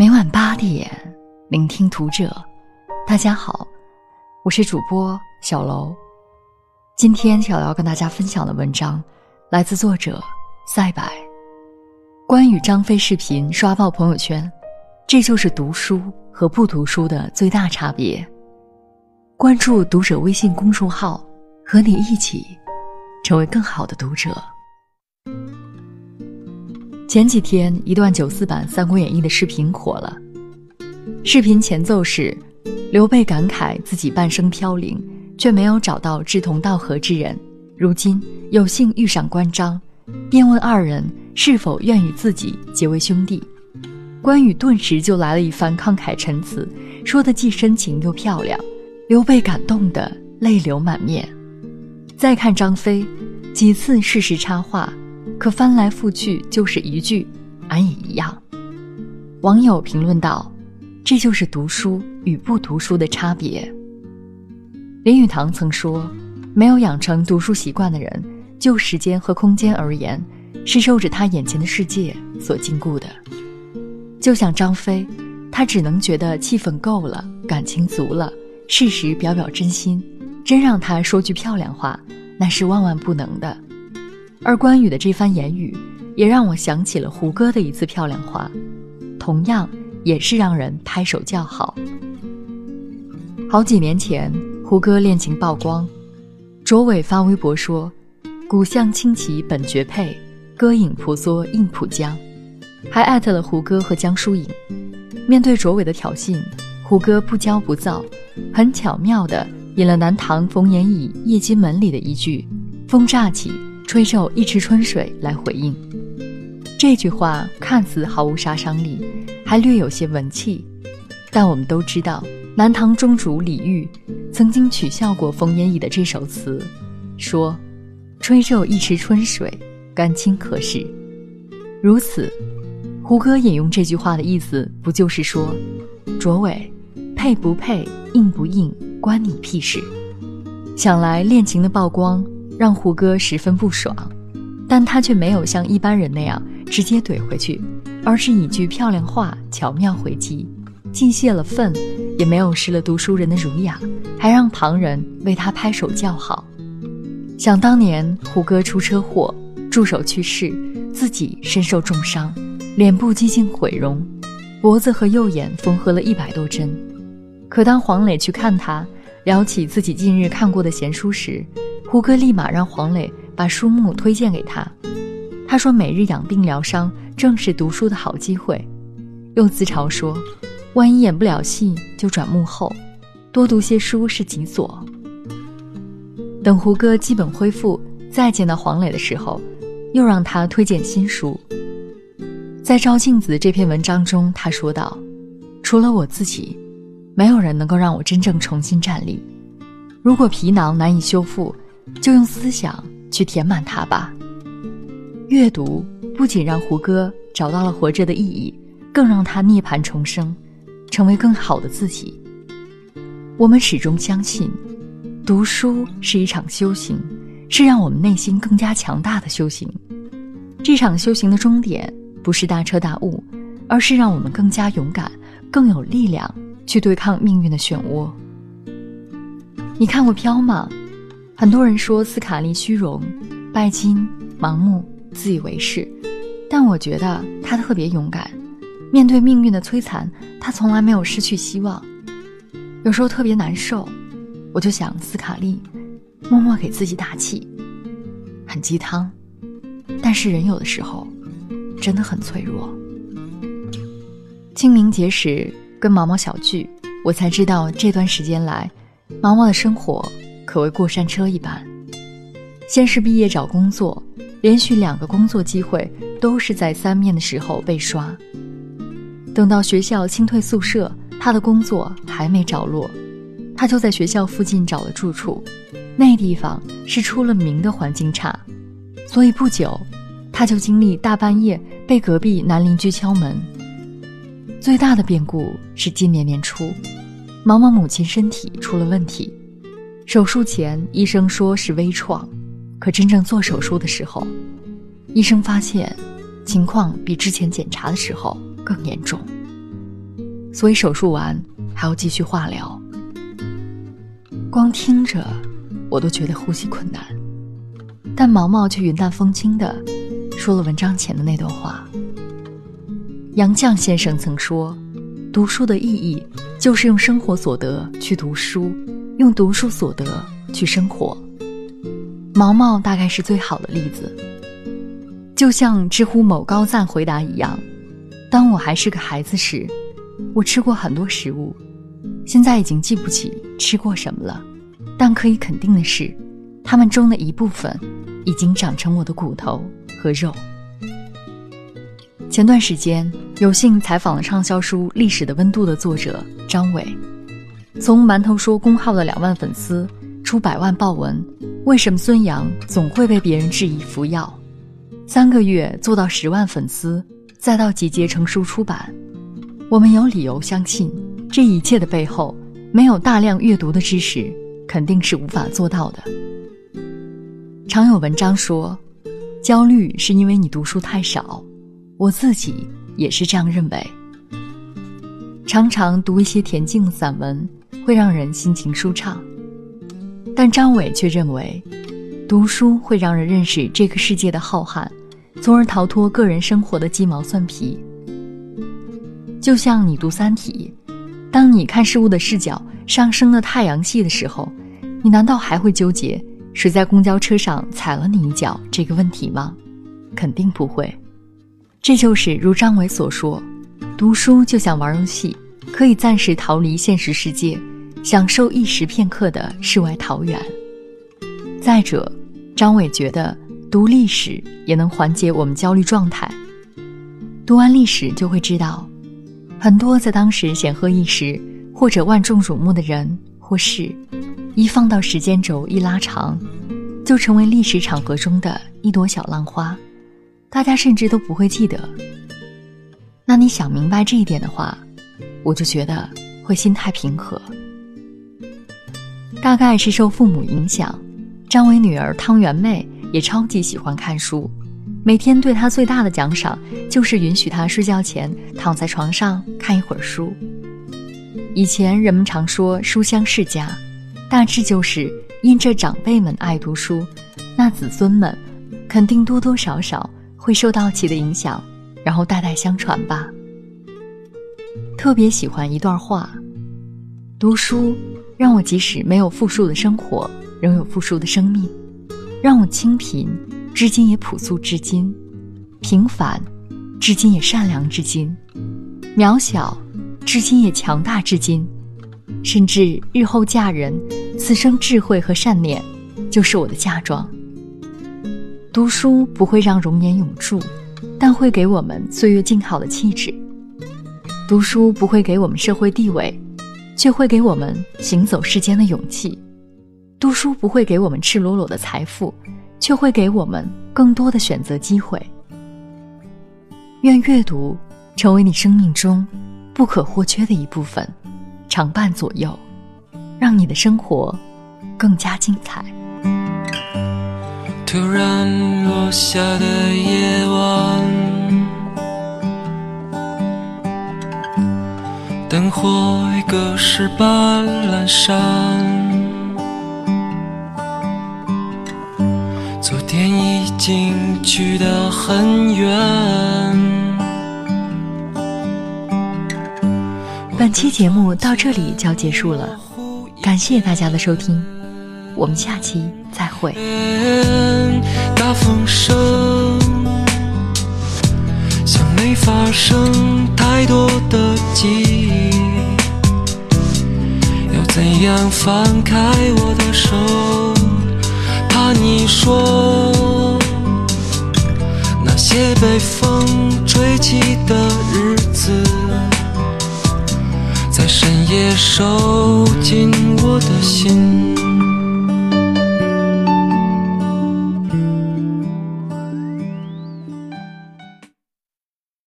每晚八点，聆听读者。大家好，我是主播小楼。今天小楼跟大家分享的文章，来自作者赛白。关于张飞视频刷爆朋友圈，这就是读书和不读书的最大差别。关注读者微信公众号，和你一起成为更好的读者。前几天，一段九四版《三国演义》的视频火了。视频前奏是刘备感慨自己半生飘零，却没有找到志同道合之人，如今有幸遇上关张，便问二人是否愿与自己结为兄弟。关羽顿时就来了一番慷慨陈词，说的既深情又漂亮，刘备感动得泪流满面。再看张飞，几次适时插话。可翻来覆去就是一句“俺也一样”。网友评论道：“这就是读书与不读书的差别。”林语堂曾说：“没有养成读书习惯的人，就时间和空间而言，是受着他眼前的世界所禁锢的。就像张飞，他只能觉得气氛够了，感情足了，适时表表真心，真让他说句漂亮话，那是万万不能的。”而关羽的这番言语，也让我想起了胡歌的一次漂亮话，同样也是让人拍手叫好。好几年前，胡歌恋情曝光，卓伟发微博说：“古相清奇本绝配，歌影婆娑映浦江。”还艾特了胡歌和江疏影。面对卓伟的挑衅，胡歌不骄不躁，很巧妙地引了南唐冯延巳《夜金门》里的一句：“风乍起。”吹皱一池春水来回应，这句话看似毫无杀伤力，还略有些文气，但我们都知道，南唐中主李煜曾经取笑过冯延已的这首词，说：“吹皱一池春水，干清可是？”如此，胡歌引用这句话的意思，不就是说，卓伟配不配、硬不硬，关你屁事？想来恋情的曝光。让胡歌十分不爽，但他却没有像一般人那样直接怼回去，而是一句漂亮话巧妙回击，既泄了愤，也没有失了读书人的儒雅，还让旁人为他拍手叫好。想当年，胡歌出车祸，助手去世，自己身受重伤，脸部几近毁容，脖子和右眼缝合了一百多针。可当黄磊去看他，聊起自己近日看过的闲书时，胡歌立马让黄磊把书目推荐给他，他说：“每日养病疗伤，正是读书的好机会。”又自嘲说：“万一演不了戏，就转幕后，多读些书是己所。”等胡歌基本恢复，再见到黄磊的时候，又让他推荐新书。在《照镜子》这篇文章中，他说道：“除了我自己，没有人能够让我真正重新站立。如果皮囊难以修复。”就用思想去填满它吧。阅读不仅让胡歌找到了活着的意义，更让他涅槃重生，成为更好的自己。我们始终相信，读书是一场修行，是让我们内心更加强大的修行。这场修行的终点不是大彻大悟，而是让我们更加勇敢、更有力量去对抗命运的漩涡。你看过《飘》吗？很多人说斯卡利虚荣、拜金、盲目、自以为是，但我觉得他特别勇敢。面对命运的摧残，他从来没有失去希望。有时候特别难受，我就想斯卡利，默默给自己打气。很鸡汤，但是人有的时候真的很脆弱。清明节时跟毛毛小聚，我才知道这段时间来，毛毛的生活。可谓过山车一般。先是毕业找工作，连续两个工作机会都是在三面的时候被刷。等到学校清退宿舍，他的工作还没着落，他就在学校附近找了住处。那地方是出了名的环境差，所以不久，他就经历大半夜被隔壁男邻居敲门。最大的变故是今年年初，毛毛母亲身体出了问题。手术前，医生说是微创，可真正做手术的时候，医生发现情况比之前检查的时候更严重。所以手术完还要继续化疗。光听着，我都觉得呼吸困难。但毛毛却云淡风轻的说了文章前的那段话。杨绛先生曾说：“读书的意义就是用生活所得去读书，用读书所得去生活。”毛毛大概是最好的例子。就像知乎某高赞回答一样：“当我还是个孩子时，我吃过很多食物，现在已经记不起吃过什么了，但可以肯定的是，它们中的一部分。”已经长成我的骨头和肉。前段时间有幸采访了畅销书《历史的温度》的作者张伟，从馒头说公号的两万粉丝出百万爆文，为什么孙杨总会被别人质疑服药？三个月做到十万粉丝，再到集结成书出版，我们有理由相信，这一切的背后，没有大量阅读的知识，肯定是无法做到的。常有文章说，焦虑是因为你读书太少，我自己也是这样认为。常常读一些恬静散文，会让人心情舒畅，但张伟却认为，读书会让人认识这个世界的浩瀚，从而逃脱个人生活的鸡毛蒜皮。就像你读《三体》，当你看事物的视角上升了太阳系的时候，你难道还会纠结？谁在公交车上踩了你一脚？这个问题吗？肯定不会。这就是如张伟所说，读书就像玩游戏，可以暂时逃离现实世界，享受一时片刻的世外桃源。再者，张伟觉得读历史也能缓解我们焦虑状态。读完历史就会知道，很多在当时显赫一时或者万众瞩目的人或事。一放到时间轴一拉长，就成为历史场合中的一朵小浪花，大家甚至都不会记得。那你想明白这一点的话，我就觉得会心态平和。大概是受父母影响，张伟女儿汤圆妹也超级喜欢看书，每天对她最大的奖赏就是允许她睡觉前躺在床上看一会儿书。以前人们常说书香世家。大致就是因这长辈们爱读书，那子孙们肯定多多少少会受到其的影响，然后代代相传吧。特别喜欢一段话：读书让我即使没有富庶的生活，仍有富庶的生命；让我清贫，至今也朴素至今；平凡，至今也善良至今；渺小，至今也强大至今。甚至日后嫁人，此生智慧和善念，就是我的嫁妆。读书不会让容颜永驻，但会给我们岁月静好的气质。读书不会给我们社会地位，却会给我们行走世间的勇气。读书不会给我们赤裸裸的财富，却会给我们更多的选择机会。愿阅读成为你生命中不可或缺的一部分。常伴左右，让你的生活更加精彩。突然落下的夜晚，灯火已隔世般阑珊，昨天已经去得很远。本期节目到这里就要结束了，感谢大家的收听，我们下期再会。大风声像没发生太多的记忆，要怎样放开我的手？怕你说那些被风吹起的日子。在深夜收紧我的心。